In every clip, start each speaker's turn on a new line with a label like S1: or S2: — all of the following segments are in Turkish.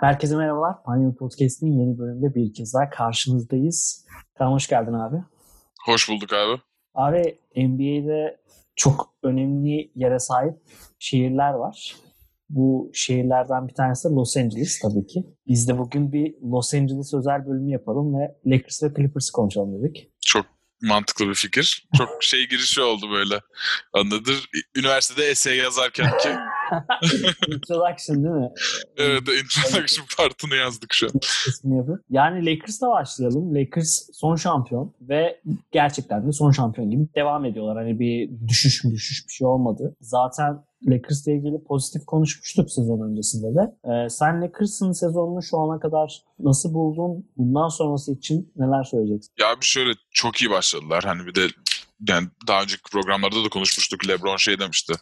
S1: Herkese merhabalar. Panyol Podcast'in yeni bölümünde bir kez daha karşınızdayız. Kaan hoş geldin abi.
S2: Hoş bulduk abi.
S1: Abi NBA'de çok önemli yere sahip şehirler var. Bu şehirlerden bir tanesi Los Angeles tabii ki. Biz de bugün bir Los Angeles özel bölümü yapalım ve Lakers ve Clippers konuşalım dedik.
S2: Çok mantıklı bir fikir. Çok şey girişi oldu böyle. Anladır. Üniversitede essay yazarken ki.
S1: introduction değil mi?
S2: evet, introduction partını yazdık şu an.
S1: Yani Lakers'la başlayalım. Lakers son şampiyon ve gerçekten de son şampiyon gibi devam ediyorlar. Hani bir düşüş mü düşüş bir şey olmadı. Zaten Lakers'la ilgili pozitif konuşmuştuk sezon öncesinde de. Ee, sen Lakers'ın sezonunu şu ana kadar nasıl buldun? Bundan sonrası için neler söyleyeceksin?
S2: Ya bir şöyle çok iyi başladılar. Hani bir de yani daha önceki programlarda da konuşmuştuk. LeBron şey demişti.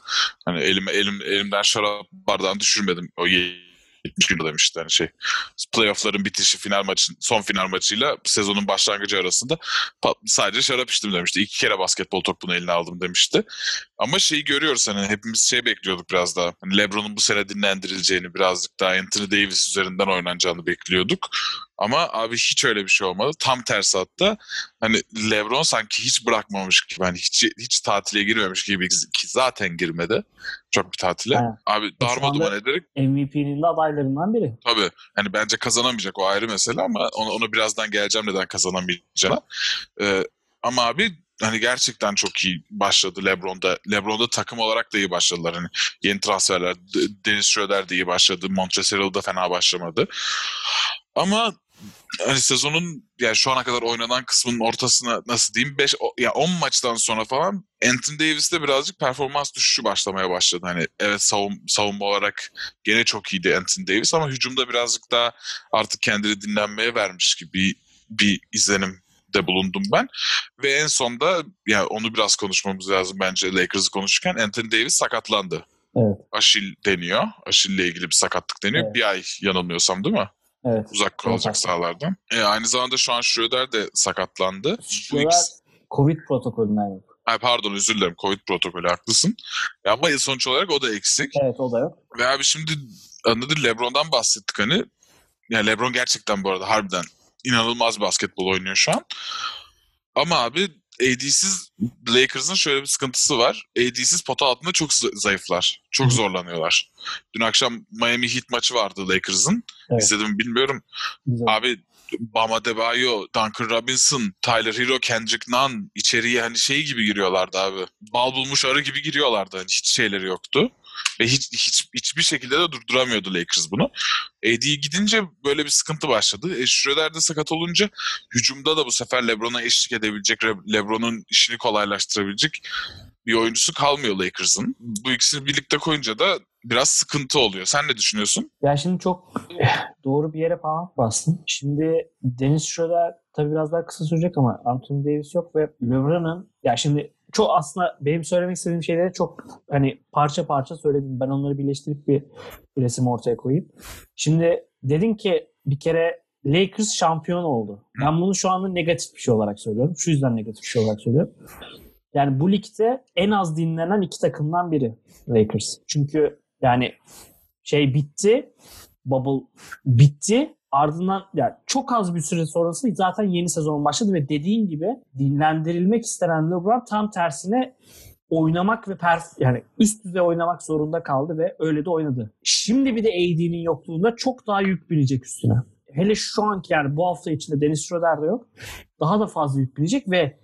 S2: Hani elim elim elimden şarap bardağını düşürmedim. O 70 günde demişti hani şey. Playoff'ların bitişi final maçın son final maçıyla sezonun başlangıcı arasında sadece şarap içtim demişti. İki kere basketbol topunu eline aldım demişti. Ama şeyi görüyoruz hani hepimiz şey bekliyorduk biraz daha. Hani LeBron'un bu sene dinlendirileceğini birazcık daha Anthony Davis üzerinden oynanacağını bekliyorduk. Ama abi hiç öyle bir şey olmadı. Tam tersi hatta hani LeBron sanki hiç bırakmamış gibi hani hiç hiç tatile girmemiş gibi ki zaten girmedi. Çok bir tatile. Ha. Abi darma duman ederek.
S1: MVP'nin adaylarından biri.
S2: Tabii. Hani bence kazanamayacak o ayrı mesele ama onu, onu birazdan geleceğim neden kazanamayacağına. Ee, ama abi hani gerçekten çok iyi başladı LeBron'da. LeBron'da takım olarak da iyi başladılar. Hani yeni transferler. Dennis Schroeder de iyi başladı. Montrezl da fena başlamadı. Ama hani sezonun yani şu ana kadar oynanan kısmının ortasına nasıl diyeyim 5 ya 10 maçtan sonra falan Anthony Davis'te birazcık performans düşüşü başlamaya başladı. Hani evet savun, savunma olarak gene çok iyiydi Anthony Davis ama hücumda birazcık daha artık kendini dinlenmeye vermiş gibi bir izlenim de bulundum ben. Ve en sonda yani onu biraz konuşmamız lazım bence Lakers'ı konuşurken Anthony Davis sakatlandı.
S1: Evet.
S2: Aşil deniyor. Aşille ilgili bir sakatlık deniyor. Evet. Bir ay yanılmıyorsam değil mi?
S1: Evet.
S2: Uzak kalacak evet. sahalardan. E, aynı zamanda şu an Schroeder de sakatlandı.
S1: Schroeder ikisi... Covid protokolünden yok.
S2: Ay pardon özür dilerim. Covid protokolü haklısın. Ya ama sonuç olarak o da eksik.
S1: Evet o da yok.
S2: Ve abi şimdi anladın Lebron'dan bahsettik hani. Ya Lebron gerçekten bu arada harbiden inanılmaz basketbol oynuyor şu an. Ama abi AD'siz Lakers'ın şöyle bir sıkıntısı var. AD'siz pota altında çok zayıflar. Çok zorlanıyorlar. Dün akşam Miami Heat maçı vardı Lakers'ın. Evet. İzledim bilmiyorum. Güzel. Abi Bama Debayo, Duncan Robinson, Tyler Hero, Kendrick Nunn içeriye hani şey gibi giriyorlardı abi. Bal bulmuş arı gibi giriyorlardı. Hani hiç şeyleri yoktu. Ve hiç, hiç hiçbir şekilde de durduramıyordu Lakers bunu. AD gidince böyle bir sıkıntı başladı. E, Schroeder de sakat olunca hücumda da bu sefer LeBron'a eşlik edebilecek, LeBron'un işini kolaylaştırabilecek bir oyuncusu kalmıyor Lakers'ın. Bu ikisini birlikte koyunca da biraz sıkıntı oluyor. Sen ne düşünüyorsun?
S1: Ya şimdi çok doğru bir yere falan bastın. Şimdi Dennis Schroeder tabii biraz daha kısa sürecek ama Anthony Davis yok ve LeBron'un ya şimdi çok aslında benim söylemek istediğim şeyleri çok hani parça parça söyledim. Ben onları birleştirip bir, resim ortaya koyayım. Şimdi dedin ki bir kere Lakers şampiyon oldu. Ben bunu şu anda negatif bir şey olarak söylüyorum. Şu yüzden negatif bir şey olarak söylüyorum. Yani bu ligde en az dinlenen iki takımdan biri Lakers. Çünkü yani şey bitti. Bubble bitti. Ardından yani çok az bir süre sonrası zaten yeni sezon başladı ve dediğin gibi dinlendirilmek istenen LeBron tam tersine oynamak ve perf yani üst düzey oynamak zorunda kaldı ve öyle de oynadı. Şimdi bir de AD'nin yokluğunda çok daha yük binecek üstüne. Hele şu anki yani bu hafta içinde Dennis Schroeder de yok. Daha da fazla yük binecek ve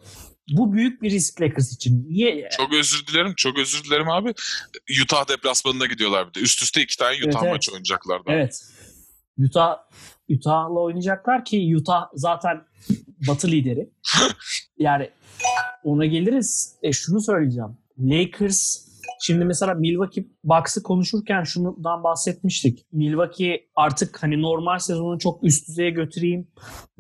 S1: bu büyük bir risk Lakers için. Niye?
S2: Çok özür dilerim. Çok özür dilerim abi. Utah deplasmanına gidiyorlar bir de. Üst üste iki tane Utah evet, maçı evet. oynayacaklar.
S1: Evet. Utah Utah'la oynayacaklar ki Utah zaten batı lideri. yani ona geliriz. E şunu söyleyeceğim. Lakers Şimdi mesela Milwaukee Bucks'ı konuşurken şundan bahsetmiştik. Milwaukee artık hani normal sezonu çok üst düzeye götüreyim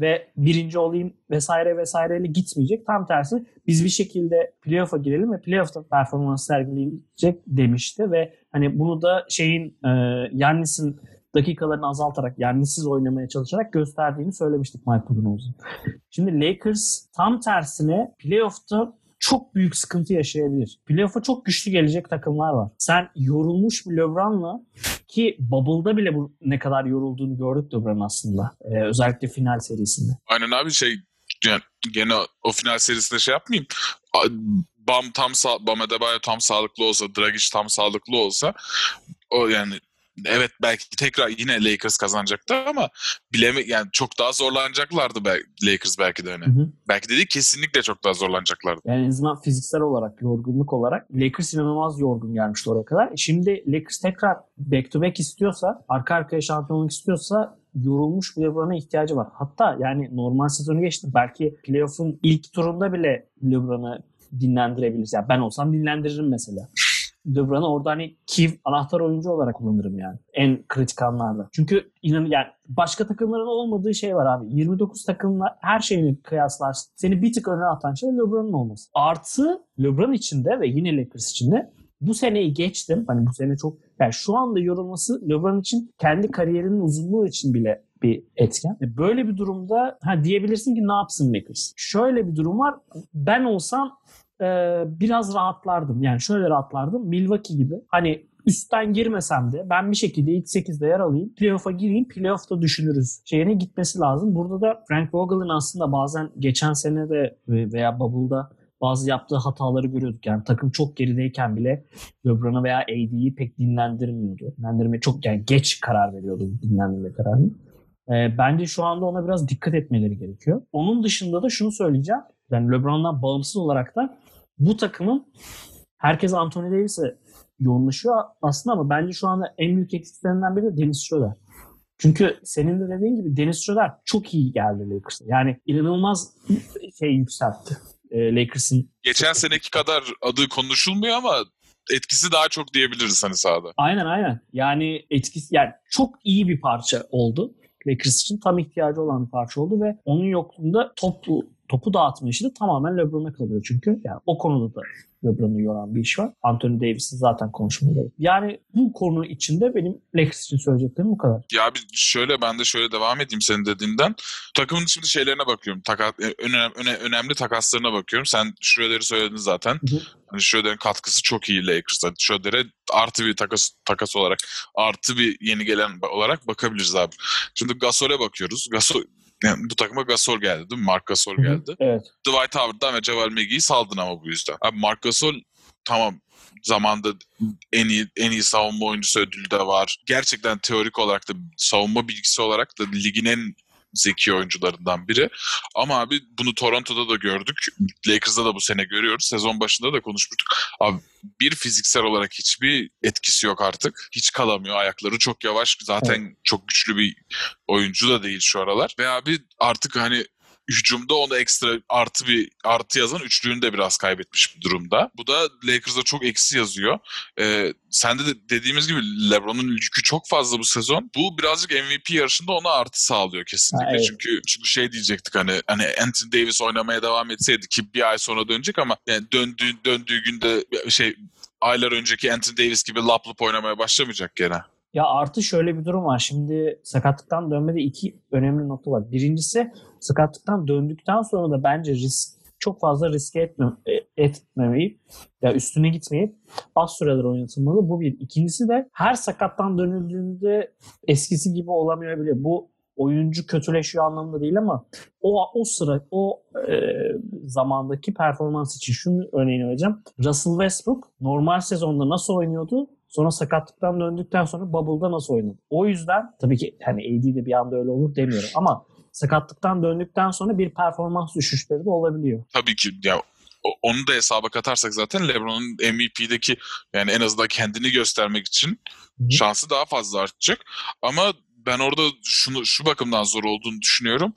S1: ve birinci olayım vesaire vesaireyle gitmeyecek. Tam tersi biz bir şekilde playoff'a girelim ve playoff'ta performans sergileyecek demişti ve hani bunu da şeyin e, Yannis'in dakikalarını azaltarak Yannis'siz oynamaya çalışarak gösterdiğini söylemiştik Mike Budenholzer. Şimdi Lakers tam tersine playoff'ta çok büyük sıkıntı yaşayabilir. Playoff'a çok güçlü gelecek takımlar var. Sen yorulmuş bir LeBron'la Ki Bubble'da bile bu ne kadar yorulduğunu gördük LeBron aslında. Ee, özellikle final serisinde.
S2: Aynen abi şey yani gene o final serisinde şey yapmayayım. Bam tam sağ, Bam Adebayo tam sağlıklı olsa, Dragic tam sağlıklı olsa o yani evet belki tekrar yine Lakers kazanacaktı ama bileme yani çok daha zorlanacaklardı belki, Lakers belki de hani. Hı hı. Belki de değil kesinlikle çok daha zorlanacaklardı.
S1: Yani en azından fiziksel olarak, yorgunluk olarak Lakers inanılmaz yorgun gelmişti oraya kadar. Şimdi Lakers tekrar back to back istiyorsa, arka arkaya şampiyonluk istiyorsa yorulmuş bir LeBron'a ihtiyacı var. Hatta yani normal sezonu geçti. Belki playoff'un ilk turunda bile LeBron'ı dinlendirebiliriz. Yani ben olsam dinlendiririm mesela. LeBron'u orada hani key anahtar oyuncu olarak kullanırım yani. En kritik anlarda. Çünkü inan yani başka takımların olmadığı şey var abi. 29 takımla her şeyini kıyaslarsın. Seni bir tık öne atan şey LeBron'un olması. Artı LeBron içinde ve yine Lakers içinde bu seneyi geçtim. Hani bu sene çok yani şu anda yorulması LeBron için kendi kariyerinin uzunluğu için bile bir etken. E, böyle bir durumda ha diyebilirsin ki ne yapsın Lakers? Şöyle bir durum var. Ben olsam e, biraz rahatlardım. Yani şöyle rahatlardım. Milwaukee gibi. Hani üstten girmesem de ben bir şekilde ilk 8'de yer alayım. Playoff'a gireyim. Playoff'ta düşünürüz. Şeyine gitmesi lazım. Burada da Frank Vogel'ın aslında bazen geçen sene de veya Bubble'da bazı yaptığı hataları görüyorduk. Yani takım çok gerideyken bile LeBron'u veya AD'yi pek dinlendirmiyordu. Dinlendirme çok yani geç karar veriyordu dinlendirme kararını. E, bence şu anda ona biraz dikkat etmeleri gerekiyor. Onun dışında da şunu söyleyeceğim. Yani LeBron'dan bağımsız olarak da bu takımın herkes Anthony Davis'e yoğunlaşıyor aslında ama bence şu anda en büyük eksiklerinden biri de Dennis Schroeder. Çünkü senin de dediğin gibi Dennis Schroeder çok iyi geldi Lakers'a. Yani inanılmaz şey yükseltti e, Lakers'ın.
S2: Geçen seneki kadar adı konuşulmuyor ama etkisi daha çok diyebiliriz hani sahada.
S1: Aynen aynen. Yani etkisi yani çok iyi bir parça oldu. Lakers için tam ihtiyacı olan bir parça oldu ve onun yokluğunda topu topu dağıtma de tamamen LeBron'a kalıyor çünkü. Yani o konuda da LeBron'u yoran bir iş var. Anthony Davis'i zaten konuşmaya Yani bu konu içinde benim Lakers için söyleyeceklerim bu kadar.
S2: Ya bir şöyle ben de şöyle devam edeyim senin dediğinden. Takımın şimdi şeylerine bakıyorum. Takas, e, önemli, öne, önemli takaslarına bakıyorum. Sen Schroeder'i söyledin zaten. Hı hı. Hani Schroeder'in katkısı çok iyi Lakers'a. Schroeder'e artı bir takas, takas olarak artı bir yeni gelen olarak bakabiliriz abi. Şimdi Gasol'e bakıyoruz. Gasol yani bu takıma Gasol geldi değil mi? Mark Gasol geldi.
S1: Evet.
S2: Dwight Howard'dan ve Javel McGee'yi saldın ama bu yüzden. Abi Mark Gasol tamam zamanda en iyi en iyi savunma oyuncusu ödülü de var. Gerçekten teorik olarak da savunma bilgisi olarak da ligin en zeki oyuncularından biri. Ama abi bunu Toronto'da da gördük. Lakers'da da bu sene görüyoruz. Sezon başında da konuşmuştuk. Abi bir fiziksel olarak hiçbir etkisi yok artık. Hiç kalamıyor. Ayakları çok yavaş. Zaten evet. çok güçlü bir oyuncu da değil şu aralar. Ve abi artık hani hücumda onu ekstra artı bir artı yazan üçlüğünü de biraz kaybetmiş bir durumda. Bu da Lakers'da çok eksi yazıyor. Ee, sen de dediğimiz gibi LeBron'un yükü çok fazla bu sezon. Bu birazcık MVP yarışında ona artı sağlıyor kesinlikle. Ha, evet. Çünkü çünkü şey diyecektik hani hani Anthony Davis oynamaya devam etseydi ki bir ay sonra dönecek ama yani döndüğü döndüğü günde şey aylar önceki Anthony Davis gibi lap lap oynamaya başlamayacak gene.
S1: Ya artı şöyle bir durum var. Şimdi sakatlıktan dönmede iki önemli nokta var. Birincisi sakatlıktan döndükten sonra da bence risk çok fazla riske etme, etmemeyip ya üstüne gitmeyip az süreler oynatılmalı. Bu bir. İkincisi de her sakattan dönüldüğünde eskisi gibi olamayabilir. Bu oyuncu kötüleşiyor anlamında değil ama o o sıra o e, zamandaki performans için şunu örneğini vereceğim. Russell Westbrook normal sezonda nasıl oynuyordu? Sonra sakatlıktan döndükten sonra Bubble'da nasıl oynadı? O yüzden tabii ki hani AD de bir anda öyle olur demiyorum ama sakatlıktan döndükten sonra bir performans düşüşleri de olabiliyor.
S2: Tabii ki ya onu da hesaba katarsak zaten LeBron'un MVP'deki yani en azından kendini göstermek için Hı. şansı daha fazla artacak. Ama ben orada şunu şu bakımdan zor olduğunu düşünüyorum.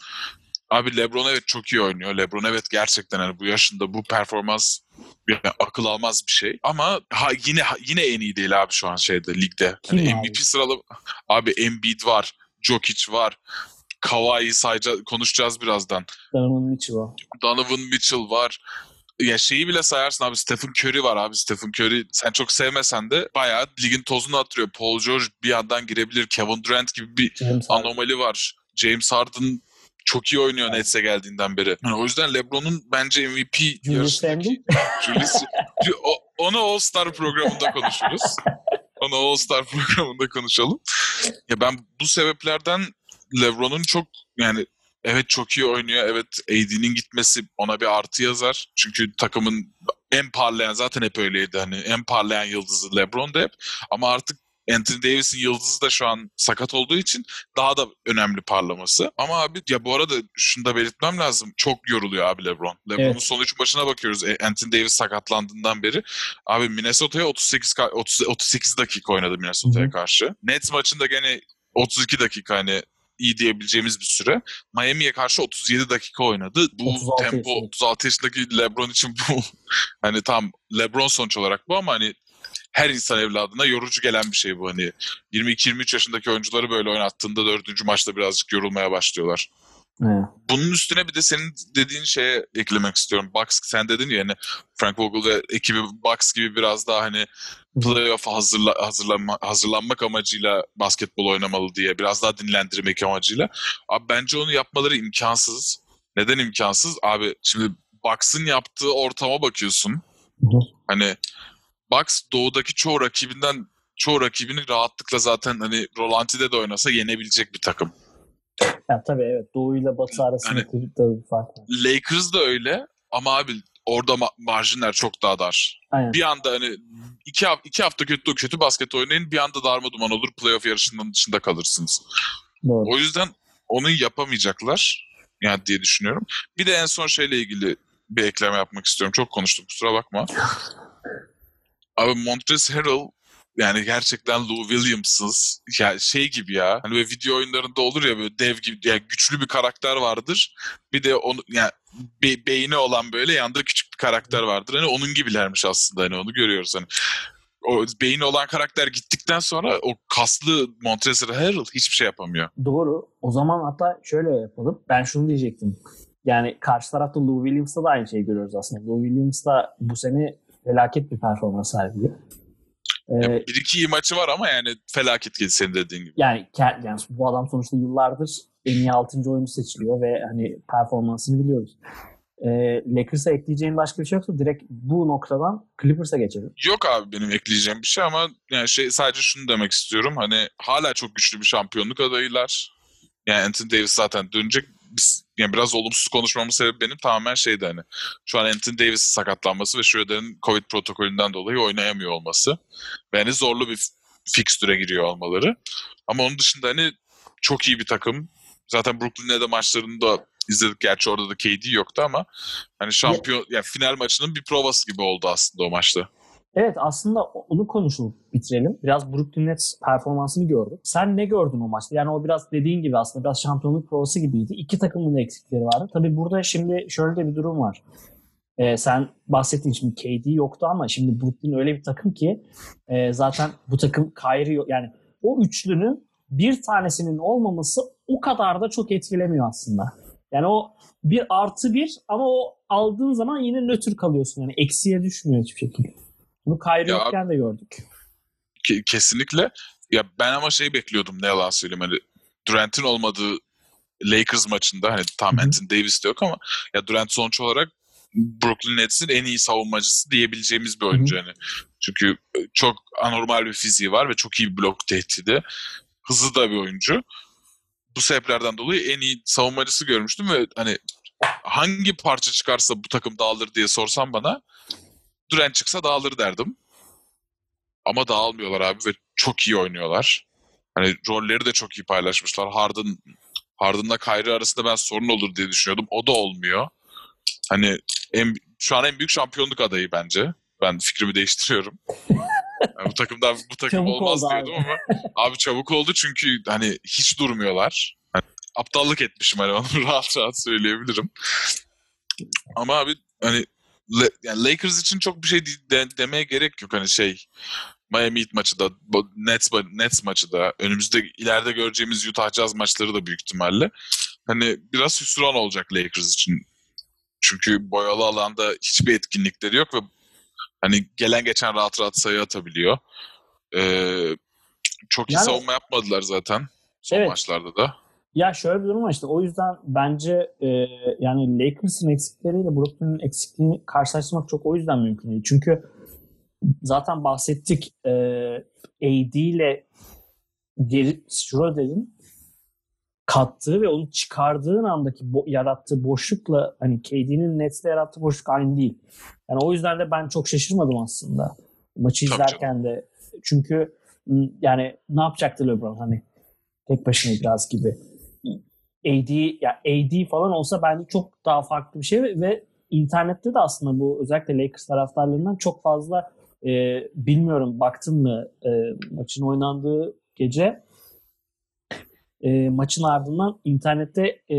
S2: Abi LeBron evet çok iyi oynuyor. LeBron evet gerçekten hani bu yaşında bu performans yani akıl almaz bir şey. Ama ha, yine yine en iyi değil abi şu an şeyde ligde. Kim hani MVP sıralama abi Embiid var, Jokic var. Kawhi sayca konuşacağız birazdan.
S1: Donovan Mitchell var.
S2: Donovan Mitchell var. Ya şeyi bile sayarsın abi Stephen Curry var abi Stephen Curry sen çok sevmesen de bayağı ligin tozunu atıyor. Paul George bir yandan girebilir. Kevin Durant gibi bir James anomali var. James Harden çok iyi oynuyor. Nets'e geldiğinden beri. Yani o yüzden LeBron'un bence MVP
S1: yarışındaki...
S2: Julius, onu All Star programında konuşuruz. Onu All-Star programında konuşalım. Ya ben bu sebeplerden LeBron'un çok yani evet çok iyi oynuyor. Evet AD'nin gitmesi ona bir artı yazar. Çünkü takımın en parlayan zaten hep öyleydi. Hani en parlayan yıldızı LeBron da hep. Ama artık Anthony Davis'in yıldızı da şu an sakat olduğu için daha da önemli parlaması. Ama abi ya bu arada şunu da belirtmem lazım. Çok yoruluyor abi LeBron. LeBron'un
S1: Evet.
S2: son üç maçına bakıyoruz. E, Anthony Davis sakatlandığından beri. Abi Minnesota'ya 38 ka- 30, 38 dakika oynadı Minnesota'ya karşı. Nets maçında gene 32 dakika hani iyi diyebileceğimiz bir süre. Miami'ye karşı 37 dakika oynadı. Bu
S1: 36
S2: tempo
S1: yaşında.
S2: 36 yaşındaki LeBron için bu hani tam LeBron sonuç olarak bu ama hani her insan evladına yorucu gelen bir şey bu hani 22-23 yaşındaki oyuncuları böyle oynattığında dördüncü maçta birazcık yorulmaya başlıyorlar.
S1: Evet.
S2: Bunun üstüne bir de senin dediğin şeye eklemek istiyorum. Bucks sen dedin ya hani Frank Vogel ve ekibi Bucks gibi biraz daha hani playoff hazırla, hazırlanma, hazırlanmak amacıyla basketbol oynamalı diye biraz daha dinlendirmek amacıyla. Abi bence onu yapmaları imkansız. Neden imkansız? Abi şimdi Bucks'ın yaptığı ortama bakıyorsun.
S1: hı.
S2: Hani Bucks doğudaki çoğu rakibinden çoğu rakibini rahatlıkla zaten hani Rolanti'de de oynasa yenebilecek bir takım.
S1: Ya tabii evet Doğu ile Batı arasındaki tabii bir fark var.
S2: Lakers da öyle ama abi orada ma- marjinler çok daha dar.
S1: Aynen.
S2: Bir anda hani iki, haf- iki hafta kötü kötü basket oynayın bir anda darma duman olur playoff yarışından dışında kalırsınız.
S1: Doğru.
S2: O yüzden onu yapamayacaklar yani diye düşünüyorum. Bir de en son şeyle ilgili bir ekleme yapmak istiyorum. Çok konuştum kusura bakma. Abi Montrezl Harrell yani gerçekten Lou Williams'ız. Ya şey gibi ya. Hani böyle video oyunlarında olur ya böyle dev gibi yani güçlü bir karakter vardır. Bir de onu yani be- beyni olan böyle yanında küçük bir karakter vardır. Hani onun gibilermiş aslında hani onu görüyoruz hani. O beyni olan karakter gittikten sonra o kaslı Montrezl Harrell hiçbir şey yapamıyor.
S1: Doğru. O zaman hatta şöyle yapalım. Ben şunu diyecektim. Yani karşı tarafta Lou Williams'ta da aynı şeyi görüyoruz aslında. Lou Williams da bu sene felaket bir performans sergiliyor. Ee,
S2: Bir iki iyi maçı var ama yani felaket geldi senin dediğin gibi.
S1: yani, yani bu adam sonuçta yıllardır en iyi 6. oyuncu seçiliyor ve hani performansını biliyoruz. Ee, Lakers'a ekleyeceğin başka bir şey yoksa direkt bu noktadan Clippers'a geçelim.
S2: Yok abi benim ekleyeceğim bir şey ama yani şey sadece şunu demek istiyorum. Hani hala çok güçlü bir şampiyonluk adayılar. Yani Anthony Davis zaten dönecek. Biz, yani biraz olumsuz konuşmamın sebebi benim tamamen şeydi hani. Şu an Anthony Davis'in sakatlanması ve Schroeder'in Covid protokolünden dolayı oynayamıyor olması. Ve hani zorlu bir fikstüre giriyor olmaları. Ama onun dışında hani çok iyi bir takım. Zaten Brooklyn'e de maçlarında izledik. Gerçi orada da KD yoktu ama hani şampiyon yani final maçının bir provası gibi oldu aslında o maçta.
S1: Evet aslında onu konuşup bitirelim. Biraz Brooklyn Nets performansını gördük. Sen ne gördün o maçta? Yani o biraz dediğin gibi aslında biraz şampiyonluk provası gibiydi. İki takımın da eksikleri vardı. Tabii burada şimdi şöyle de bir durum var. Ee, sen bahsettiğin şimdi KD yoktu ama şimdi Brooklyn öyle bir takım ki e, zaten bu takım Kyrie. Yani o üçlünün bir tanesinin olmaması o kadar da çok etkilemiyor aslında. Yani o bir artı bir ama o aldığın zaman yine nötr kalıyorsun. Yani eksiye düşmüyor hiçbir şekilde. Bunu Kyrie yokken de gördük.
S2: Ke- kesinlikle. Ya ben ama şey bekliyordum ne yalan söyleyeyim hani Durant'in olmadığı Lakers maçında hani tam. Anthony Davis de yok ama ya Durant sonuç olarak Brooklyn Nets'in en iyi savunmacısı diyebileceğimiz bir oyuncu hani. Çünkü çok anormal bir fiziği var ve çok iyi bir blok tehdidi. Hızlı da bir oyuncu. Bu sebeplerden dolayı en iyi savunmacısı görmüştüm ve hani hangi parça çıkarsa bu takım dağılır diye sorsam bana Durant çıksa dağılır derdim. Ama dağılmıyorlar abi ve çok iyi oynuyorlar. Hani rolleri de çok iyi paylaşmışlar. Harden Harden'la Kyrie arasında ben sorun olur diye düşünüyordum. O da olmuyor. Hani en, şu an en büyük şampiyonluk adayı bence. Ben fikrimi değiştiriyorum. Yani bu takımdan bu takım
S1: Çabuk
S2: olmaz diyordum ama abi çabuk oldu çünkü hani hiç durmuyorlar. Hani aptallık etmişim hani onu rahat rahat söyleyebilirim. Ama abi hani yani Lakers için çok bir şey de- de- demeye gerek yok hani şey Miami Heat maçı da Nets, Nets maçı da önümüzde ileride göreceğimiz Utah Jazz maçları da büyük ihtimalle hani biraz hüsran olacak Lakers için. Çünkü boyalı alanda hiçbir etkinlikleri yok ve hani gelen geçen rahat rahat sayı atabiliyor. Ee, çok iyi
S1: Yani-
S2: savunma yapmadılar zaten son
S1: Evet.
S2: maçlarda da.
S1: Ya şöyle bir durum var işte o yüzden bence e, yani Lakers'ın eksikleriyle Brooklyn'in eksikliğini karşılaştırmak çok o yüzden mümkün değil. Çünkü zaten bahsettik e, AD ile Schroeder'in kattığı ve onu çıkardığın andaki bo- yarattığı boşlukla hani KD'nin Nets'le yarattığı boşluk aynı değil. Yani o yüzden de ben çok şaşırmadım aslında. Maçı
S2: Tabii
S1: izlerken de. Çünkü yani ne yapacaktı LeBron hani tek başına biraz gibi. AD ya AD falan olsa bence çok daha farklı bir şey ve, internette de aslında bu özellikle Lakers taraftarlarından çok fazla e, bilmiyorum baktın mı e, maçın oynandığı gece e, maçın ardından internette e,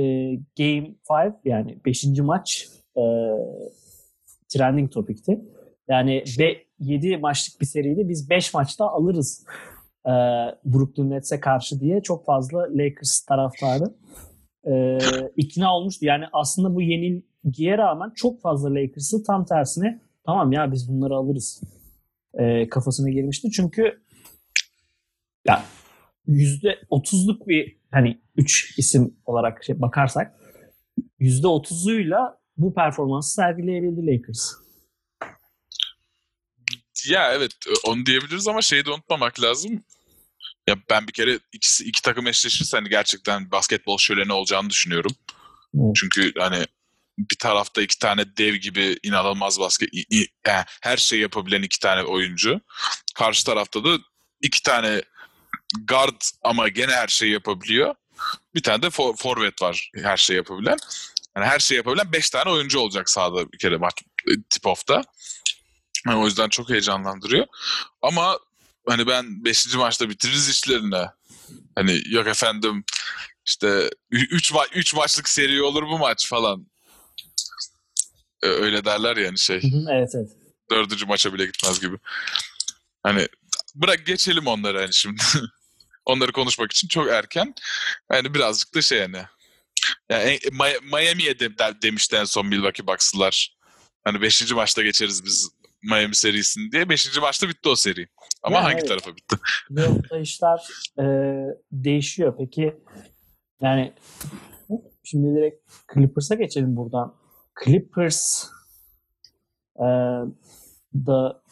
S1: Game 5 yani 5. maç e, trending topikti. Yani ve 7 maçlık bir seriydi. Biz 5 maçta alırız e, Brooklyn Nets'e karşı diye çok fazla Lakers taraftarı e, ikna olmuştu. Yani aslında bu yenilgiye rağmen çok fazla Lakers'ı tam tersine tamam ya biz bunları alırız e, kafasına girmişti. Çünkü ya yüzde otuzluk bir hani üç isim olarak şey bakarsak yüzde otuzuyla bu performansı sergileyebildi Lakers.
S2: Ya evet onu diyebiliriz ama şeyi de unutmamak lazım. Ya ben bir kere ikisi iki takım eşleşirse hani gerçekten basketbol şöleni olacağını düşünüyorum.
S1: Evet.
S2: Çünkü hani bir tarafta iki tane dev gibi inanılmaz basket i- i- yani her şeyi yapabilen iki tane oyuncu. Karşı tarafta da iki tane guard ama gene her şeyi yapabiliyor. Bir tane de for, forvet var her şeyi yapabilen. Yani her şeyi yapabilen beş tane oyuncu olacak sahada bir kere maç tip off'ta. Yani o yüzden çok heyecanlandırıyor. Ama hani ben 5. maçta bitiririz işlerini. Hani yok efendim işte 3 ma- üç maçlık seri olur bu maç falan. Ee, Öyle derler yani şey.
S1: Evet evet.
S2: Dördüncü maça bile gitmez gibi. Hani bırak geçelim onları hani şimdi. onları konuşmak için çok erken. Yani birazcık da şey hani. Yani Mi- Miami'ye de, de- demişti en son Milwaukee Bucks'lılar. Hani 5. maçta geçeriz biz Miami serisini diye. 5. maçta bitti o seri. Ama
S1: Yani
S2: hangi
S1: evet.
S2: tarafa bitti?
S1: Playoff'ta işler e, değişiyor. Peki yani şimdi direkt Clippers'a geçelim buradan. Clippers e, da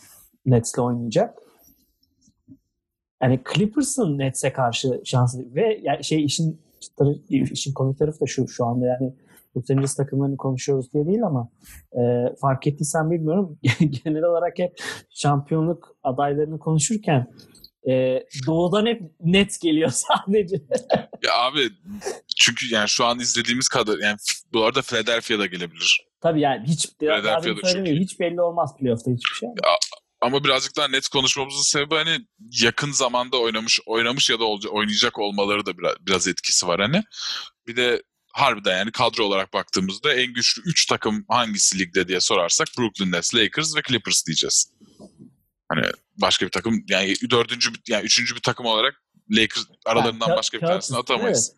S1: Nets'le oynayacak. Yani Clippers'ın Nets'e karşı şansı ve yani şey işin işin komik tarafı da şu şu anda yani Los Angeles takımlarını konuşuyoruz diye değil ama e, fark ettiysen bilmiyorum genel olarak hep şampiyonluk adaylarını konuşurken e, doğudan hep net geliyor sadece.
S2: Ya abi çünkü yani şu an izlediğimiz kadar yani bu arada Philadelphia'da gelebilir.
S1: Tabii yani hiç söylemiyor, hiç belli olmaz playoff'ta hiçbir şey.
S2: Ama birazcık daha net konuşmamızın sebebi hani yakın zamanda oynamış oynamış ya da olca- oynayacak olmaları da biraz, biraz etkisi var hani. Bir de harbiden yani kadro olarak baktığımızda en güçlü 3 takım hangisi ligde diye sorarsak Brooklyn Nets, Lakers ve Clippers diyeceğiz. Hani başka bir takım yani dördüncü yani üçüncü bir takım olarak Lakers aralarından
S1: ka-
S2: başka bir tanesini atamayız.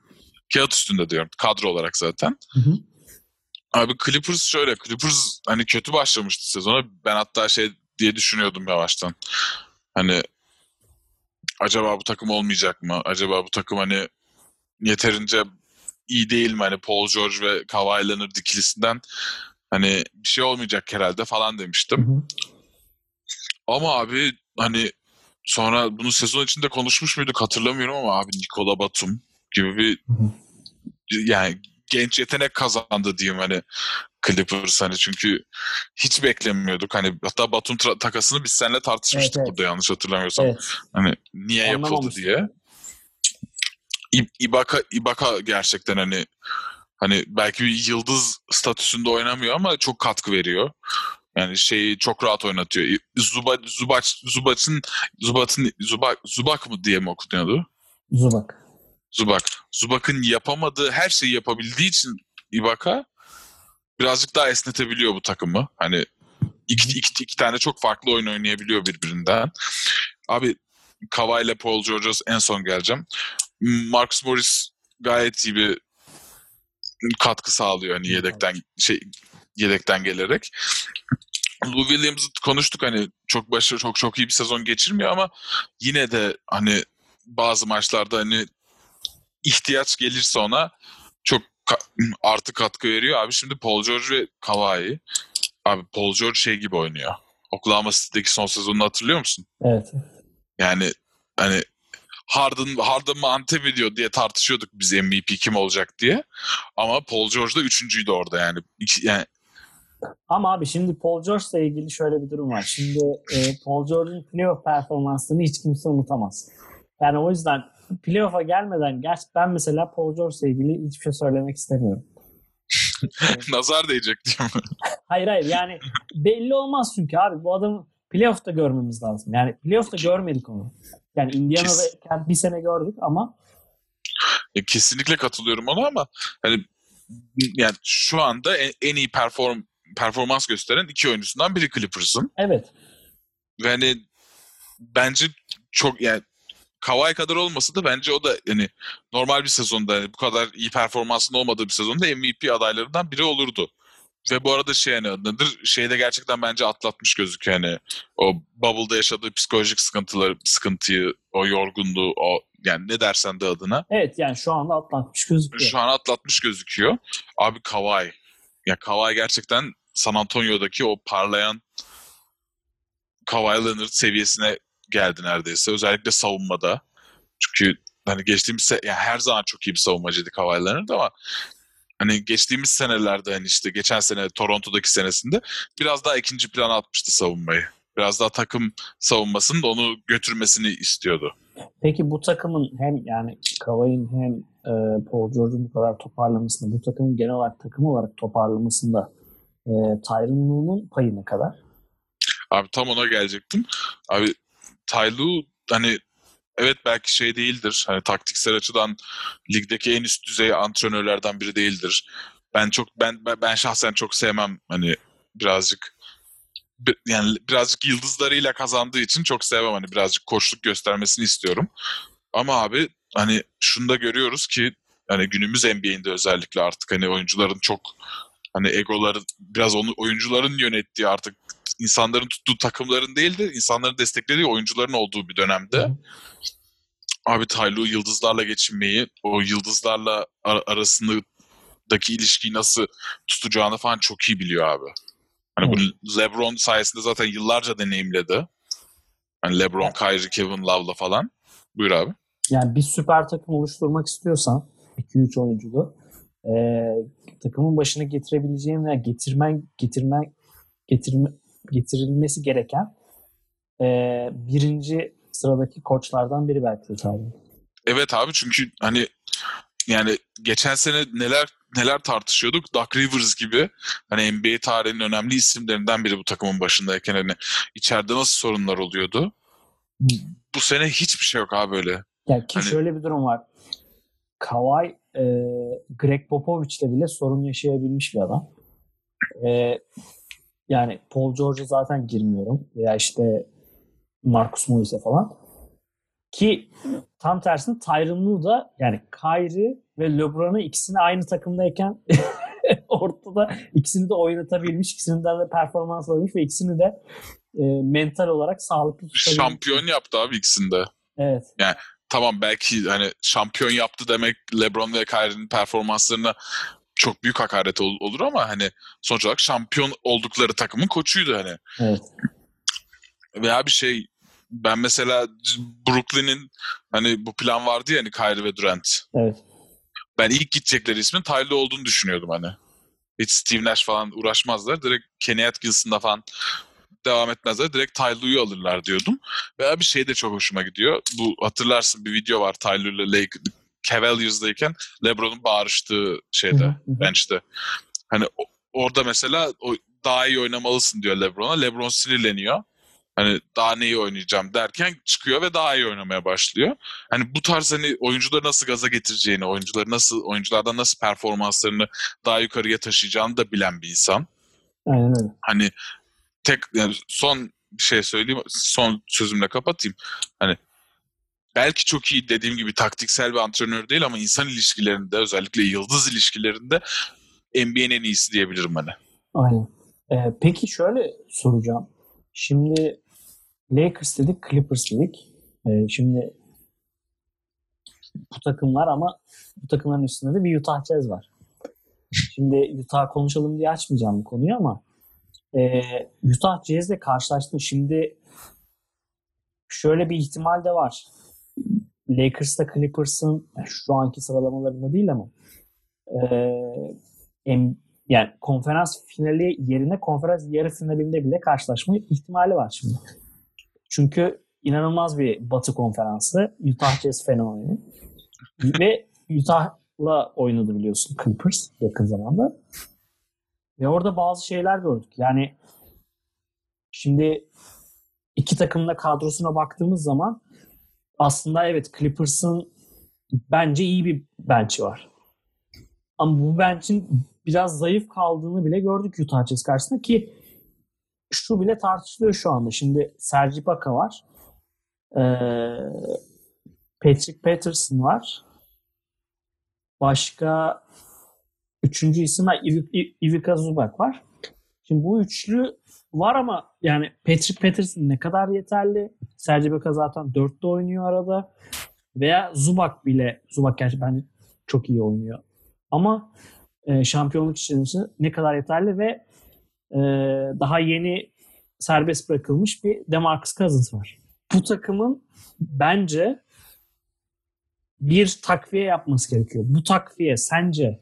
S2: Kağıt üstünde diyorum kadro olarak zaten.
S1: Hı hı.
S2: Abi Clippers şöyle. Clippers hani kötü başlamıştı sezona. Ben hatta şey diye düşünüyordum yavaştan. Hani acaba bu takım olmayacak mı? Acaba bu takım hani yeterince iyi değil mi? Hani Paul George ve Kawhi Leonard ikilisinden hani bir şey olmayacak herhalde falan
S1: Hı
S2: demiştim.
S1: hı.
S2: Ama abi hani sonra bunu sezon içinde konuşmuş muyduk hatırlamıyorum ama abi Nikola Batum gibi bir
S1: Hı hı.
S2: yani genç yetenek kazandı diyeyim hani Clippers hani çünkü hiç beklemiyorduk hani hatta Batum tra- takasını biz seninle tartışmıştık
S1: Evet, evet.
S2: burada yanlış hatırlamıyorsam
S1: Evet.
S2: hani niye yapıldı diye. Ibaka Ibaka gerçekten hani hani belki bir yıldız statüsünde oynamıyor ama çok katkı veriyor. Yani şeyi çok rahat oynatıyor. Zubac Zubac Zubac'ın Zubac'ın Zubak Zubak mı diye mi okunuyordu?
S1: Zubak.
S2: Zubak. Zubak'ın yapamadığı her şeyi yapabildiği için Ibaka birazcık daha esnetebiliyor bu takımı. Hani iki, iki, iki tane çok farklı oyun oynayabiliyor birbirinden. Abi Kawhi ile Paul George'a en son geleceğim. Marcus Morris gayet iyi bir katkı sağlıyor hani yedekten şey yedekten gelerek. Lou Williams'ı konuştuk hani çok başarılı çok çok iyi bir sezon geçirmiyor ama yine de hani bazı maçlarda hani ihtiyaç gelirse ona çok ka- artı katkı veriyor. Abi şimdi Paul George ve Kawhi abi Paul George şey gibi oynuyor. Oklahoma City'deki son sezonunu hatırlıyor musun?
S1: Evet.
S2: Yani hani Harden, Harden mı Ante mi diyor diye tartışıyorduk biz MVP kim olacak diye. Ama Paul George da üçüncüydü orada yani. İki, yani
S1: Ama abi şimdi Paul George'la ilgili şöyle bir durum var. Şimdi e, Paul George'un playoff performansını hiç kimse unutamaz. Yani o yüzden playoff'a gelmeden gerçi ben mesela Paul George'la ilgili hiçbir şey söylemek istemiyorum.
S2: nazar değecek diyor mu?
S1: Hayır hayır yani belli olmaz çünkü abi bu adamı playoff'ta görmemiz lazım. Yani playoff'ta görmedik onu. Yani Indiana'da bir sene gördük ama
S2: kesinlikle katılıyorum ona ama hani yani şu anda en, en iyi perform performans gösteren iki oyuncusundan biri Clippers'ın.
S1: evet.
S2: Ve hani bence çok yani Kawhi kadar olmasa da bence o da hani normal bir sezonda yani bu kadar iyi performansın olmadığı bir sezonda MVP adaylarından biri olurdu. Ve bu arada şey yani nedir? Şeyde gerçekten bence atlatmış gözüküyor hani o bubble'da yaşadığı psikolojik sıkıntıları, sıkıntıyı, o yorgunluğu, o yani ne dersen de adına.
S1: Evet yani şu anda atlatmış gözüküyor.
S2: Şu an atlatmış gözüküyor. Abi Kawhi. Ya Kawhi gerçekten San Antonio'daki o parlayan Kawhi Leonard seviyesine geldi neredeyse. Özellikle savunmada. Çünkü hani geçtiğimiz se- yani her zaman çok iyi bir savunmacıydı Kawhi Leonard ama hani geçtiğimiz senelerde hani işte geçen sene Toronto'daki senesinde biraz daha ikinci plana atmıştı savunmayı. Biraz daha takım savunmasının da onu götürmesini istiyordu.
S1: Peki bu takımın hem yani Kawhi'nin hem e, Paul George'un bu kadar toparlamasında, bu takımın genel olarak takım olarak toparlamasında e, Lue'nun payı ne kadar?
S2: Abi tam ona gelecektim. Abi Ty Lue hani evet belki şey değildir. Hani taktiksel açıdan ligdeki en üst düzey antrenörlerden biri değildir. Ben çok ben ben, şahsen çok sevmem hani birazcık bi- yani birazcık yıldızlarıyla kazandığı için çok sevmem hani birazcık koçluk göstermesini istiyorum. Ama abi hani şunu da görüyoruz ki hani günümüz NBA'inde özellikle artık hani oyuncuların çok hani egoları biraz onu oyuncuların yönettiği artık insanların tuttuğu takımların değil de insanların desteklediği oyuncuların olduğu bir dönemde abi Taylu yıldızlarla geçinmeyi, o yıldızlarla ar- arasındaki ilişkiyi nasıl tutacağını falan çok iyi biliyor abi. Hani bu LeBron sayesinde zaten yıllarca deneyimledi. Hani LeBron, Kyrie, Kevin Love'la falan. Buyur abi.
S1: Yani bir süper takım oluşturmak istiyorsan 2-3 oyunculu e, takımın başına getirebileceğin veya getirmen getirmen getirme, getirilmesi gereken e, birinci sıradaki koçlardan biri belki de Tyronn.
S2: Evet abi çünkü hani yani geçen sene neler neler tartışıyorduk. Doc Rivers gibi hani NBA tarihinin önemli isimlerinden biri bu takımın başındayken hani içeride nasıl sorunlar oluyordu. Bu sene hiçbir şey yok abi böyle.
S1: Yani ki
S2: Hani-
S1: şöyle bir durum var. Kawhi e, Greg Popovich'le bile sorun yaşayabilmiş bir adam. E, yani Paul George'a zaten girmiyorum. Veya işte Marcus Morris'e falan. Ki tam tersine Tyronn Lue da yani Kyrie ve LeBron'u ikisini aynı takımdayken ortada ikisini de oynatabilmiş, ikisinin de performans alabilmiş ve ikisini de e, mental olarak sağlıklı tutabilmiş.
S2: Şampiyon yaptı abi ikisinde.
S1: Evet.
S2: Tamam belki hani şampiyon yaptı demek LeBron ve Kyrie'nin performanslarına çok büyük hakaret ol- olur ama hani sonuç olarak şampiyon oldukları takımın koçuydu hani.
S1: Evet.
S2: Veya bir şey ben mesela Brooklyn'in hani bu plan vardı ya hani Kyrie ve Durant.
S1: Evet.
S2: Ben ilk gidecekleri ismin Tyler olduğunu düşünüyordum hani. Hiç Steve Nash falan uğraşmazlar. Direkt Kenny Atkinson'da falan devam etmezler. Direkt Tyler'ı alırlar diyordum. Veya bir şey de çok hoşuma gidiyor. Bu hatırlarsın bir video var Tyler'la Lake Cavaliers'dayken LeBron'un bağırıştığı şeyde, bench'te. Hani orada mesela o daha iyi oynamalısın diyor LeBron'a. LeBron sinirleniyor. Hani daha neyi oynayacağım derken çıkıyor ve daha iyi oynamaya başlıyor. Hani bu tarz hani oyuncuları nasıl gaza getireceğini, oyuncuları nasıl oyunculardan nasıl performanslarını daha yukarıya taşıyacağını da bilen bir insan.
S1: Aynen öyle.
S2: Hani tek yani son bir şey söyleyeyim, son sözümle kapatayım. Hani belki çok iyi dediğim gibi taktiksel bir antrenör değil ama insan ilişkilerinde özellikle yıldız ilişkilerinde NBA'nin en iyisi diyebilirim hani.
S1: Aynen. Ee, peki şöyle soracağım. Şimdi Lakers dedik, Clippers dedik. Ee, şimdi bu takımlar ama bu takımların üstünde de bir Utah Jazz var. Şimdi Utah konuşalım diye açmayacağım bu konuyu ama e, Utah Jazz'le karşılaştı. Şimdi şöyle bir ihtimal de var. Lakers'ta Clippers'ın şu anki sıralamalarında değil ama e, yani konferans finali yerine konferans yarı finalinde bile karşılaşma ihtimali var şimdi. Çünkü inanılmaz bir Batı konferansı. Utah Jazz fenomeni. Ve Utah'la oynadı biliyorsun Clippers yakın zamanda. Ve orada bazı şeyler gördük. Yani şimdi iki takımın da kadrosuna baktığımız zaman aslında evet Clippers'ın bence iyi bir bench'i var. Ama bu bench'in biraz zayıf kaldığını bile gördük Utah Jazz karşısında ki şu bile tartışılıyor şu anda. Şimdi Sergi Ibaka var. Patrick Patterson var. Başka üçüncü isim var. Ivica Zubak var. Şimdi bu üçlü var ama yani Patrick Patterson ne kadar yeterli? Sergi Ibaka zaten dörtte oynuyor arada. Veya Zubak bile Zubak gerçi bence çok iyi oynuyor. Ama e, şampiyonluk için ne kadar yeterli ve e, daha yeni serbest bırakılmış bir DeMarcus Cousins var. Bu takımın bence bir takviye yapması gerekiyor. Bu takviye sence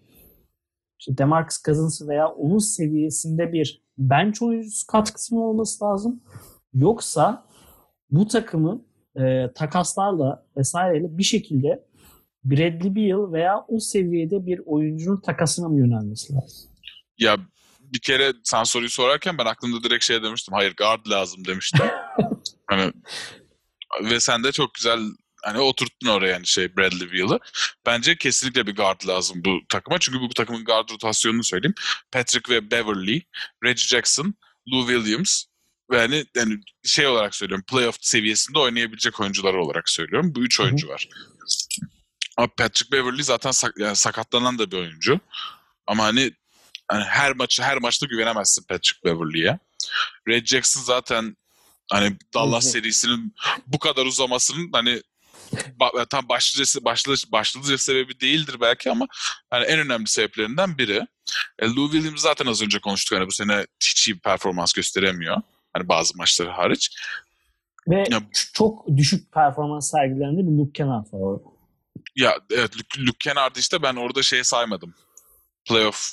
S1: işte DeMarcus Cousins veya onun seviyesinde bir bench oyuncusu katkısı mı olması lazım? Yoksa bu takımın e, takaslarla vesaireyle bir şekilde Bradley Beal veya o seviyede bir oyuncunun takasına mı yönelmesi lazım?
S2: Ya bir kere sen soruyu sorarken ben aklımda direkt şey demiştim. Hayır guard lazım demiştim. hani ve sen de çok güzel hani oturttun oraya yani şey Bradley Beal'ı. Bence kesinlikle bir guard lazım bu takıma. Çünkü bu, takımın guard rotasyonunu söyleyeyim. Patrick ve Beverly, Reggie Jackson, Lou Williams ve hani, yani şey olarak söylüyorum playoff seviyesinde oynayabilecek oyuncular olarak söylüyorum. Bu üç oyuncu var. Ama Patrick Beverly zaten sak, yani sakatlanan da bir oyuncu. Ama hani, hani her maçı her maçta güvenemezsin Patrick Beverly'ye. Red Jackson zaten hani Dallas serisinin bu kadar uzamasının hani ba- tam başlıca başlıca, başlıca sebebi değildir belki ama hani en önemli sebeplerinden biri. E, Lou Williams zaten az önce konuştuk hani bu sene hiç iyi bir performans gösteremiyor. Hani bazı maçları hariç.
S1: Ve ya, çok düşük performans sergilendi bir Luke Kennard var
S2: Ya evet Luke, Luke Kennard'ı işte ben orada şey saymadım. Playoff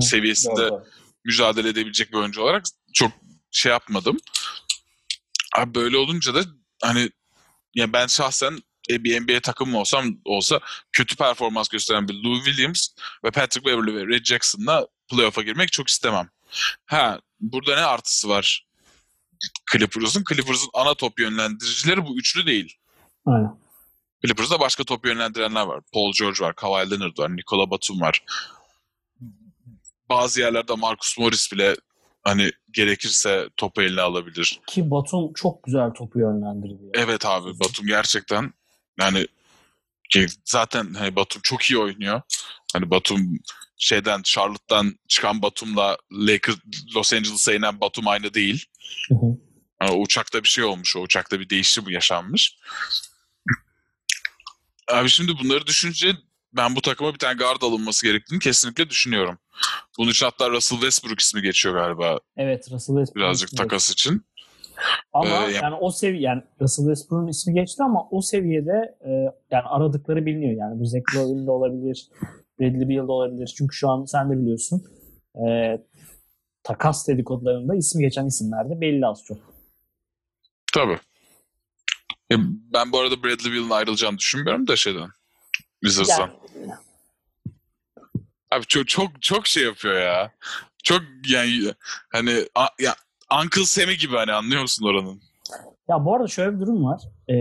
S2: seviyesinde doğru. mücadele edebilecek bir oyuncu olarak çok şey yapmadım. Abi böyle olunca da hani ya ben şahsen bir NBA takımı olsam olsa kötü performans gösteren bir Lou Williams ve Patrick Beverly ve Red Jackson'la playoff'a girmek çok istemem. Ha burada ne artısı var Clippers'ın? Clippers'ın ana top yönlendiricileri bu üçlü değil.
S1: Aynen.
S2: Clippers'da başka top yönlendirenler var. Paul George var, Kawhi Leonard var, Nikola Batum var. Bazı yerlerde Marcus Morris bile hani gerekirse topu eline alabilir.
S1: Ki Batum çok güzel topu yönlendirdi.
S2: Evet abi Batum gerçekten yani zaten hani Batum çok iyi oynuyor. Hani Batum şeyden Charlotte'dan çıkan Batum'la Lakers Los Angeles'a inen Batum aynı değil. Hı hı. Yani o uçakta bir şey olmuş. O uçakta bir değişim yaşanmış. Abi şimdi bunları düşünce ben bu takıma bir tane guard alınması gerektiğini kesinlikle düşünüyorum. Bunun için hatta Russell Westbrook ismi geçiyor galiba.
S1: Evet Russell Westbrook.
S2: Birazcık takas için.
S1: Ama ee, yani o seviye yani Russell Westbrook'un ismi geçti ama o seviyede e, yani aradıkları biliniyor. Yani bu Zach Lowe'in de olabilir, Bradley Beal de olabilir. Çünkü şu an sen de biliyorsun e, takas dedikodularında ismi geçen isimler de belli az çok.
S2: Tabii. E, ben bu arada Bradley Beal'ın ayrılacağını düşünmüyorum da şeyden. Wizards'dan. Yani, Abi çok çok çok şey yapıyor ya. Çok yani hani a, ya Uncle Sam'i gibi hani anlıyor musun oranın?
S1: Ya bu arada şöyle bir durum var. Ee,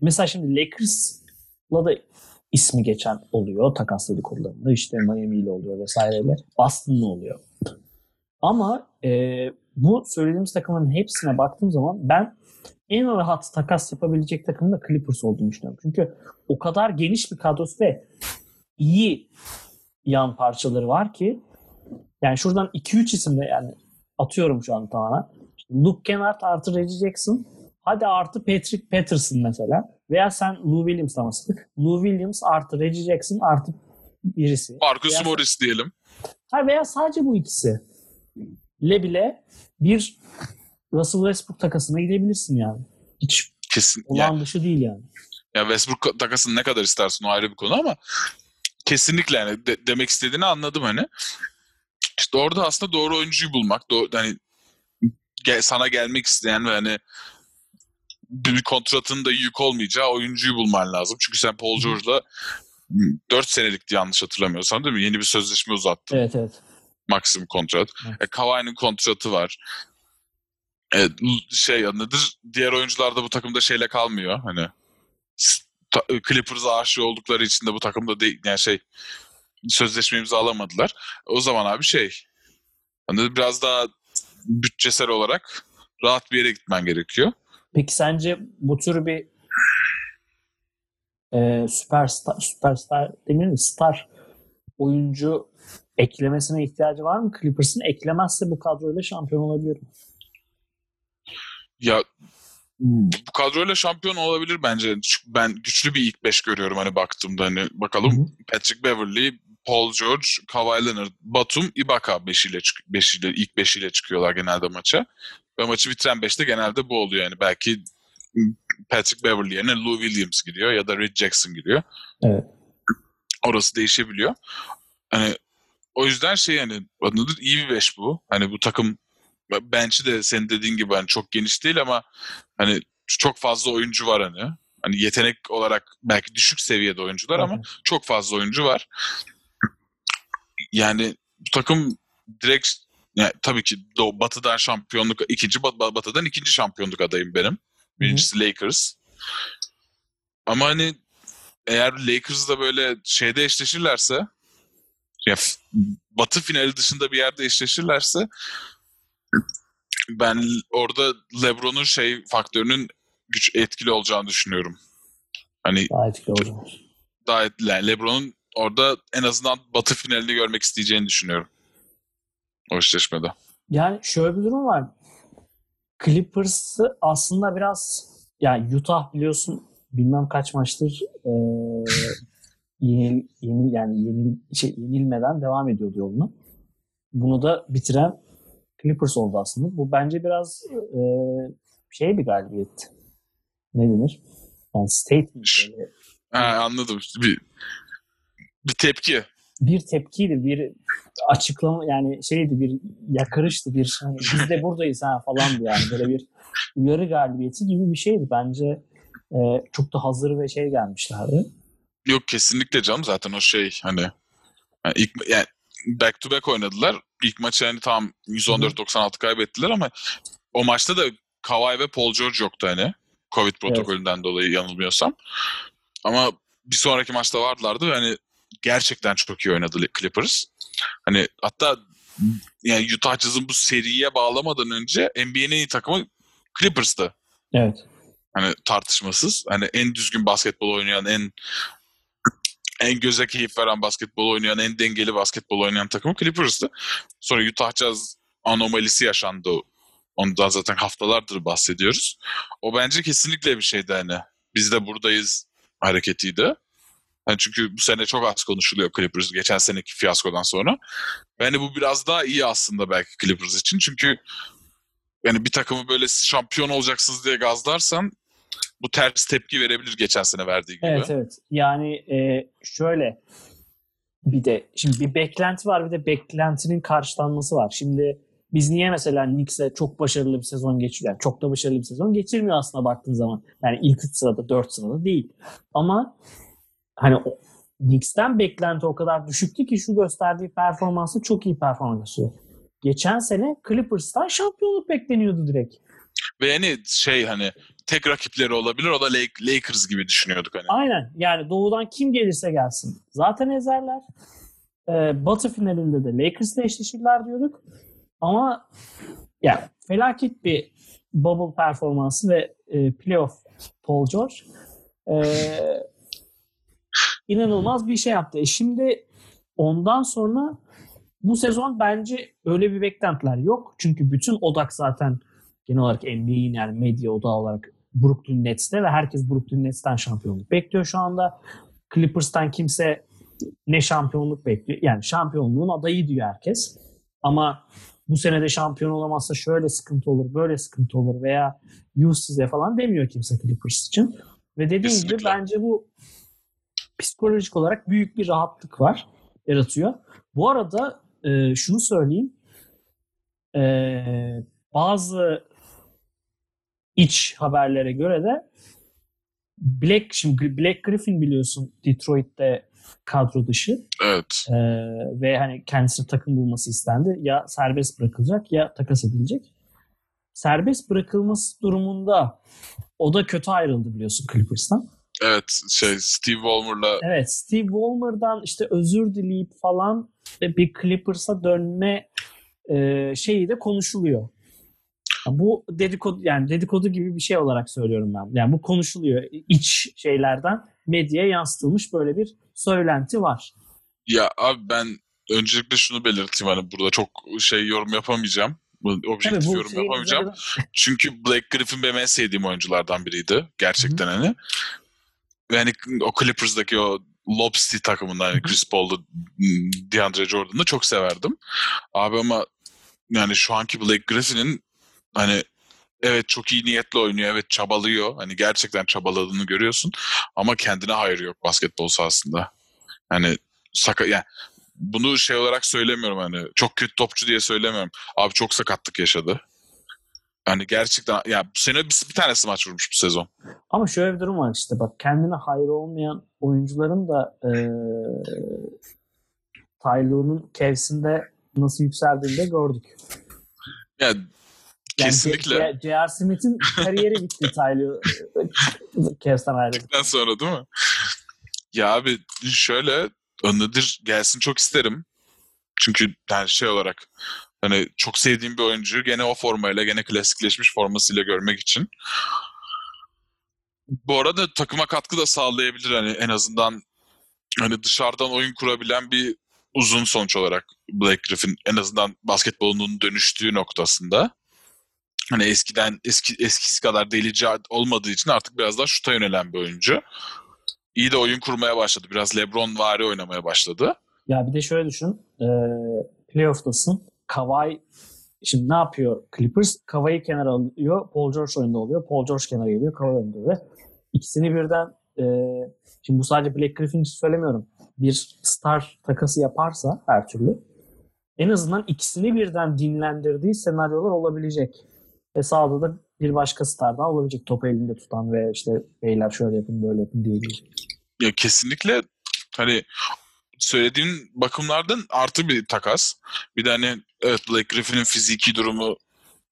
S1: mesela şimdi Lakers'la da ismi geçen oluyor takas dedikodularında. İşte Miami ile oluyor vesaireyle. Boston'la oluyor. Ama e, bu söylediğimiz takımların hepsine baktığım zaman ben en rahat takas yapabilecek takımın da Clippers olduğunu düşünüyorum. Çünkü o kadar geniş bir kadrosu ve iyi yan parçaları var ki yani şuradan 2-3 isimde yani atıyorum şu an tamamen. Luke Kennard artı Reggie Jackson. Hadi artı Patrick Patterson mesela. Veya sen Lou Williams'la mesela. Lou Williams artı Reggie Jackson artı birisi.
S2: Marcus veya, Morris diyelim.
S1: Ha veya sadece bu ikisi. ile bile bir Russell Westbrook takasına gidebilirsin yani. Hiç
S2: Kesin.
S1: olağan
S2: Yani,
S1: dışı değil yani.
S2: ya Westbrook takasını ne kadar istersin o ayrı bir konu ama kesinlikle yani de- demek istediğini anladım hani. İşte orada aslında doğru oyuncuyu bulmak, doğru, hani gel, sana gelmek isteyen ve hani bir bir kontratın da yük olmayacağı oyuncuyu bulman lazım. Çünkü sen Paul George'la 4 senelikti yanlış hatırlamıyorsam değil mi? Yeni bir sözleşme uzattın.
S1: Evet evet.
S2: maksimum kontrat.
S1: Evet.
S2: E, Kawhi'nin kontratı var. E, şey nedir? Diğer oyuncular da bu takımda şeyle kalmıyor. Hani Clippers'a aşık oldukları için de bu takımda değil yani şey sözleşme imzalamadılar. O zaman abi şey hani biraz daha bütçesel olarak rahat bir yere gitmen gerekiyor.
S1: Peki sence bu tür bir e, süperstar, süperstar demeyeyim mi? Star oyuncu eklemesine ihtiyacı var mı Clippers'ın? Eklemezse bu kadroyla şampiyon olabilir mi?
S2: Ya bu kadroyla şampiyon olabilir bence. Çünkü ben güçlü bir ilk beş görüyorum hani baktığımda hani bakalım
S1: Hı hı.
S2: Patrick Beverly, Paul George, Kawhi Leonard, Batum, Ibaka beşiyle, beşiyle ilk beşiyle çıkıyorlar genelde maça. Ve maçı bitiren beşte genelde bu oluyor yani. Belki Patrick Beverly yerine Lou Williams giriyor ya da Red Jackson giriyor.
S1: Evet.
S2: Orası değişebiliyor. Hani o yüzden şey yani adıdır iyi bir beş bu. Hani bu takım bench'i de senin dediğin gibi hani çok geniş değil ama hani çok fazla oyuncu var hani. Hani yetenek olarak belki düşük seviyede oyuncular ama çok fazla oyuncu var. Yani bu takım direkt yani tabii ki Doğu, Batı'dan şampiyonluk ikinci Bat- Batı'dan ikinci şampiyonluk adayım benim. Birincisi Lakers. Ama hani eğer Lakers'la böyle şeyde eşleşirlerse ya Batı finali dışında bir yerde eşleşirlerse ben orada LeBron'un şey faktörünün güç etkili olacağını düşünüyorum. Hani
S1: Daha etkili olacak.
S2: daha yani LeBron'un orada en azından Batı finalini görmek isteyeceğini düşünüyorum. O eşleşmede.
S1: Yani şöyle bir durum var. Clippers'ı aslında biraz yani Utah biliyorsun bilmem kaç maçtır e, yenil, yenil yani yenil, şey, yenilmeden devam ediyordu yoluna. Bunu da bitiren Clippers oldu aslında. Bu bence biraz e, şey bir galibiyet. Ne denir? Yani statement. böyle.
S2: Ha, anladım. Bir, bir tepki.
S1: bir tepkiydi, bir açıklama yani şeydi bir yakarıştı bir hani biz de buradayız ha falandı yani böyle bir uyarı galibiyeti gibi bir şeydi. Bence e, çok da hazır ve şey gelmişlerdi.
S2: Yok kesinlikle canım zaten o şey hani yani ilk yani back to back oynadılar. İlk maçı hani tam 114-96 kaybettiler ama o maçta da Kawhi ve Paul George yoktu hani. Covid protokolünden dolayı yanılmıyorsam. Ama bir sonraki maçta vardılardı ve hani gerçekten çok iyi oynadı Clippers. Hani hatta yani Utah Jazz'ın bu seriye bağlamadan önce NBA'nin iyi takımı Clippers'tı.
S1: Evet.
S2: Hani tartışmasız. Hani en düzgün basketbol oynayan, en en göze keyif veren basketbol oynayan, en dengeli basketbol oynayan takımı Clippers'tı. Sonra Utah Jazz anomalisi yaşandı. Ondan zaten haftalardır bahsediyoruz. O bence kesinlikle bir şeydi hani. Biz de buradayız hareketiydi. Yani çünkü bu sene çok az konuşuluyor Clippers geçen seneki fiyaskodan sonra. Yani bu biraz daha iyi aslında belki Clippers için. Çünkü yani bir takımı böyle şampiyon olacaksınız diye gazlarsan bu ters tepki verebilir geçen sene verdiği gibi.
S1: Evet evet. Yani e, şöyle bir de şimdi bir beklenti var bir de beklentinin karşılanması var. Şimdi biz niye mesela Knicks'e çok başarılı bir sezon geçiriyor? Yani çok da başarılı bir sezon geçirmiyor aslında baktığın zaman. Yani ilk 3 sırada 4 sırada değil. Ama hani o, Knicks'ten beklenti o kadar düşüktü ki şu gösterdiği performansı çok iyi performans gösteriyor. Geçen sene Clippers'tan şampiyonluk bekleniyordu direkt.
S2: Ve yani şey hani tek rakipleri olabilir o da Lake- Lakers gibi düşünüyorduk hani.
S1: Aynen. Yani doğudan kim gelirse gelsin. Zaten ezerler. Ee, Batı finalinde de Lakers'la eşleşirler diyorduk. Ama yani felaket bir bubble performansı ve e, playoff Paul George ee, inanılmaz bir şey yaptı. E şimdi ondan sonra bu sezon bence öyle bir beklentiler yok. Çünkü bütün odak zaten genel olarak NBA'in yani medya odağı olarak Brooklyn Nets'te ve herkes Brooklyn Nets'ten şampiyonluk bekliyor şu anda. Clippers'tan kimse ne şampiyonluk bekliyor. Yani şampiyonluğun adayı diyor herkes. Ama bu sene de şampiyon olamazsa şöyle sıkıntı olur, böyle sıkıntı olur veya yüz size falan demiyor kimse Clippers için. Ve dediğim
S2: Kesinlikle.
S1: gibi bence bu psikolojik olarak büyük bir rahatlık var, yaratıyor. Bu arada e, şunu söyleyeyim. E, bazı iç haberlere göre de Black şimdi Black Griffin biliyorsun Detroit'te kadro dışı
S2: Evet.
S1: Ee, ve hani kendisine takım bulması istendi. Ya serbest bırakılacak ya takas edilecek. Serbest bırakılması durumunda o da kötü ayrıldı biliyorsun Clippers'tan.
S2: Evet. Şey Steve Ballmer'la
S1: Evet Steve Ballmer'dan işte özür dileyip falan bir Clippers'a dönme e, şeyi de konuşuluyor. Bu dedikodu yani dedikodu gibi bir şey olarak söylüyorum ben. Yani bu konuşuluyor. İç şeylerden medyaya yansıtılmış böyle bir söylenti var.
S2: Ya abi ben öncelikle şunu belirteyim hani burada çok şey yorum yapamayacağım. Objektif
S1: Tabii
S2: yorum
S1: şey-
S2: yapamayacağım. Çünkü Blake Griffin benim en sevdiğim oyunculardan biriydi. Gerçekten hani. Ve hani o Clippers'daki o Lob City takımından
S1: Hı
S2: yani
S1: hı.
S2: Chris Paul'u, DeAndre Jordan'ı çok severdim. Abi ama yani şu anki Blake Griffin'in hani evet çok iyi niyetli oynuyor. Evet çabalıyor. Hani gerçekten çabaladığını görüyorsun. Ama kendine hayır yok basketbol sahasında. Hani saka yani bunu şey olarak söylemiyorum hani çok kötü topçu diye söylemiyorum. Abi çok sakatlık yaşadı. Hani gerçekten ya bu sene bir, bir tanesi maç vurmuş bu sezon.
S1: Ama şöyle bir durum var işte bak kendine hayır olmayan oyuncuların da e, Tyler'ın Cavs'inde nasıl yükseldiğini de gördük.
S2: Yani
S1: Yani
S2: Kesinlikle.
S1: J.R. Smith'in kariyeri bitti Tyler Cavs'ten ayrıldı.
S2: Ondan sonra değil mi? Ya abi şöyle Önnedir gelsin çok isterim. Çünkü yani şey olarak hani çok sevdiğim bir oyuncu gene o formayla gene klasikleşmiş formasıyla görmek için. Bu arada takıma katkı da sağlayabilir hani en azından hani dışarıdan oyun kurabilen bir uzun sonuç olarak Blake Griffin en azından basketbolunun dönüştüğü noktasında. Hani eskiden eski eskisi kadar delici olmadığı için artık biraz daha şuta yönelen bir oyuncu. İyi de oyun kurmaya başladı. Biraz LeBron vari oynamaya başladı.
S1: Ya bir de şöyle düşün. E, playoff'tasın. Kawhi şimdi ne yapıyor Clippers? Kawhi'yi kenara alıyor. Paul George oyunda oluyor. Paul George kenara geliyor. Kawhi oyunda oluyor. İkisini birden e, şimdi bu sadece Blake Griffin için söylemiyorum. Bir star takası yaparsa her türlü en azından ikisini birden dinlendirdiği senaryolar olabilecek. Ve sağda da bir başka star daha olabilecek. Topu elinde tutan ve işte beyler şöyle yapın böyle yapın diyebilecek.
S2: Ya kesinlikle hani söylediğin bakımlardan artı bir takas. Bir de hani evet Blake Griffin'in fiziki durumu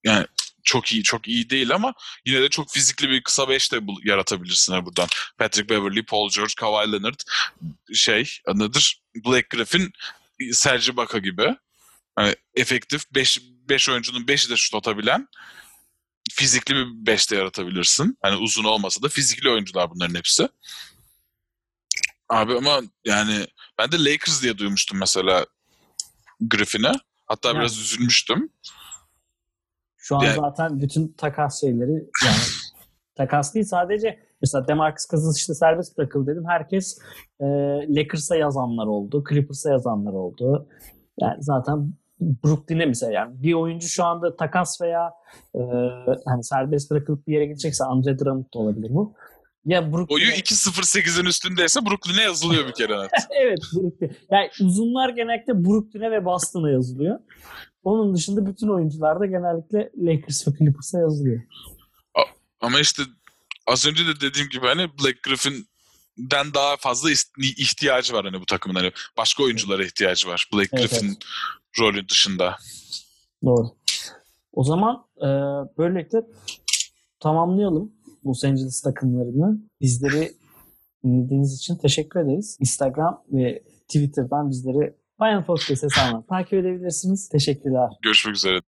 S2: yani çok iyi çok iyi değil ama yine de çok fizikli bir kısa beş de yaratabilirsin ha buradan. Patrick Beverly, Paul George, Kawhi Leonard şey nedir? Blake Griffin, Serge Ibaka gibi. Hani efektif 5 5 oyuncunun 5'i de şut atabilen fizikli bir 5 de yaratabilirsin. Hani uzun olmasa da fizikli oyuncular bunların hepsi. Abi ama yani ben de Lakers diye duymuştum mesela Griffin'e. Hatta
S1: Yani.
S2: biraz üzülmüştüm.
S1: Şu an
S2: Yani-
S1: zaten bütün takas şeyleri yani takas değil sadece mesela Demarcus Cousins işte serbest bırakıldı dedim. Herkes e, Lakers'a yazanlar oldu. Clippers'a yazanlar oldu. Yani zaten Brooklyn'e mesela yani bir oyuncu şu anda takas veya e, hani serbest bırakılıp bir yere gidecekse Andre Drummond da olabilir bu. Ya
S2: Boyu
S1: Brooklyn'e
S2: 2.08'in üstündeyse Brooklyn'e yazılıyor bir kere net.
S1: evet Brooklyn. Yani uzunlar genellikle Brooklyn'e ve Boston'a yazılıyor. Onun dışında bütün oyuncular da genellikle Lakers ve Clippers'a yazılıyor.
S2: Ama işte az önce de dediğim gibi hani Black Griffin'den daha fazla ihtiyacı var hani bu takımın. Hani başka oyunculara ihtiyacı var. Black
S1: Evet,
S2: Griffin
S1: evet.
S2: rolü dışında.
S1: Doğru. O zaman e, böylelikle tamamlayalım Los Angeles takımlarını. Bizleri dinlediğiniz için teşekkür ederiz. Instagram ve Twitter'dan bizleri Final Podcast hesabından takip edebilirsiniz. Teşekkürler.
S2: Görüşmek üzere.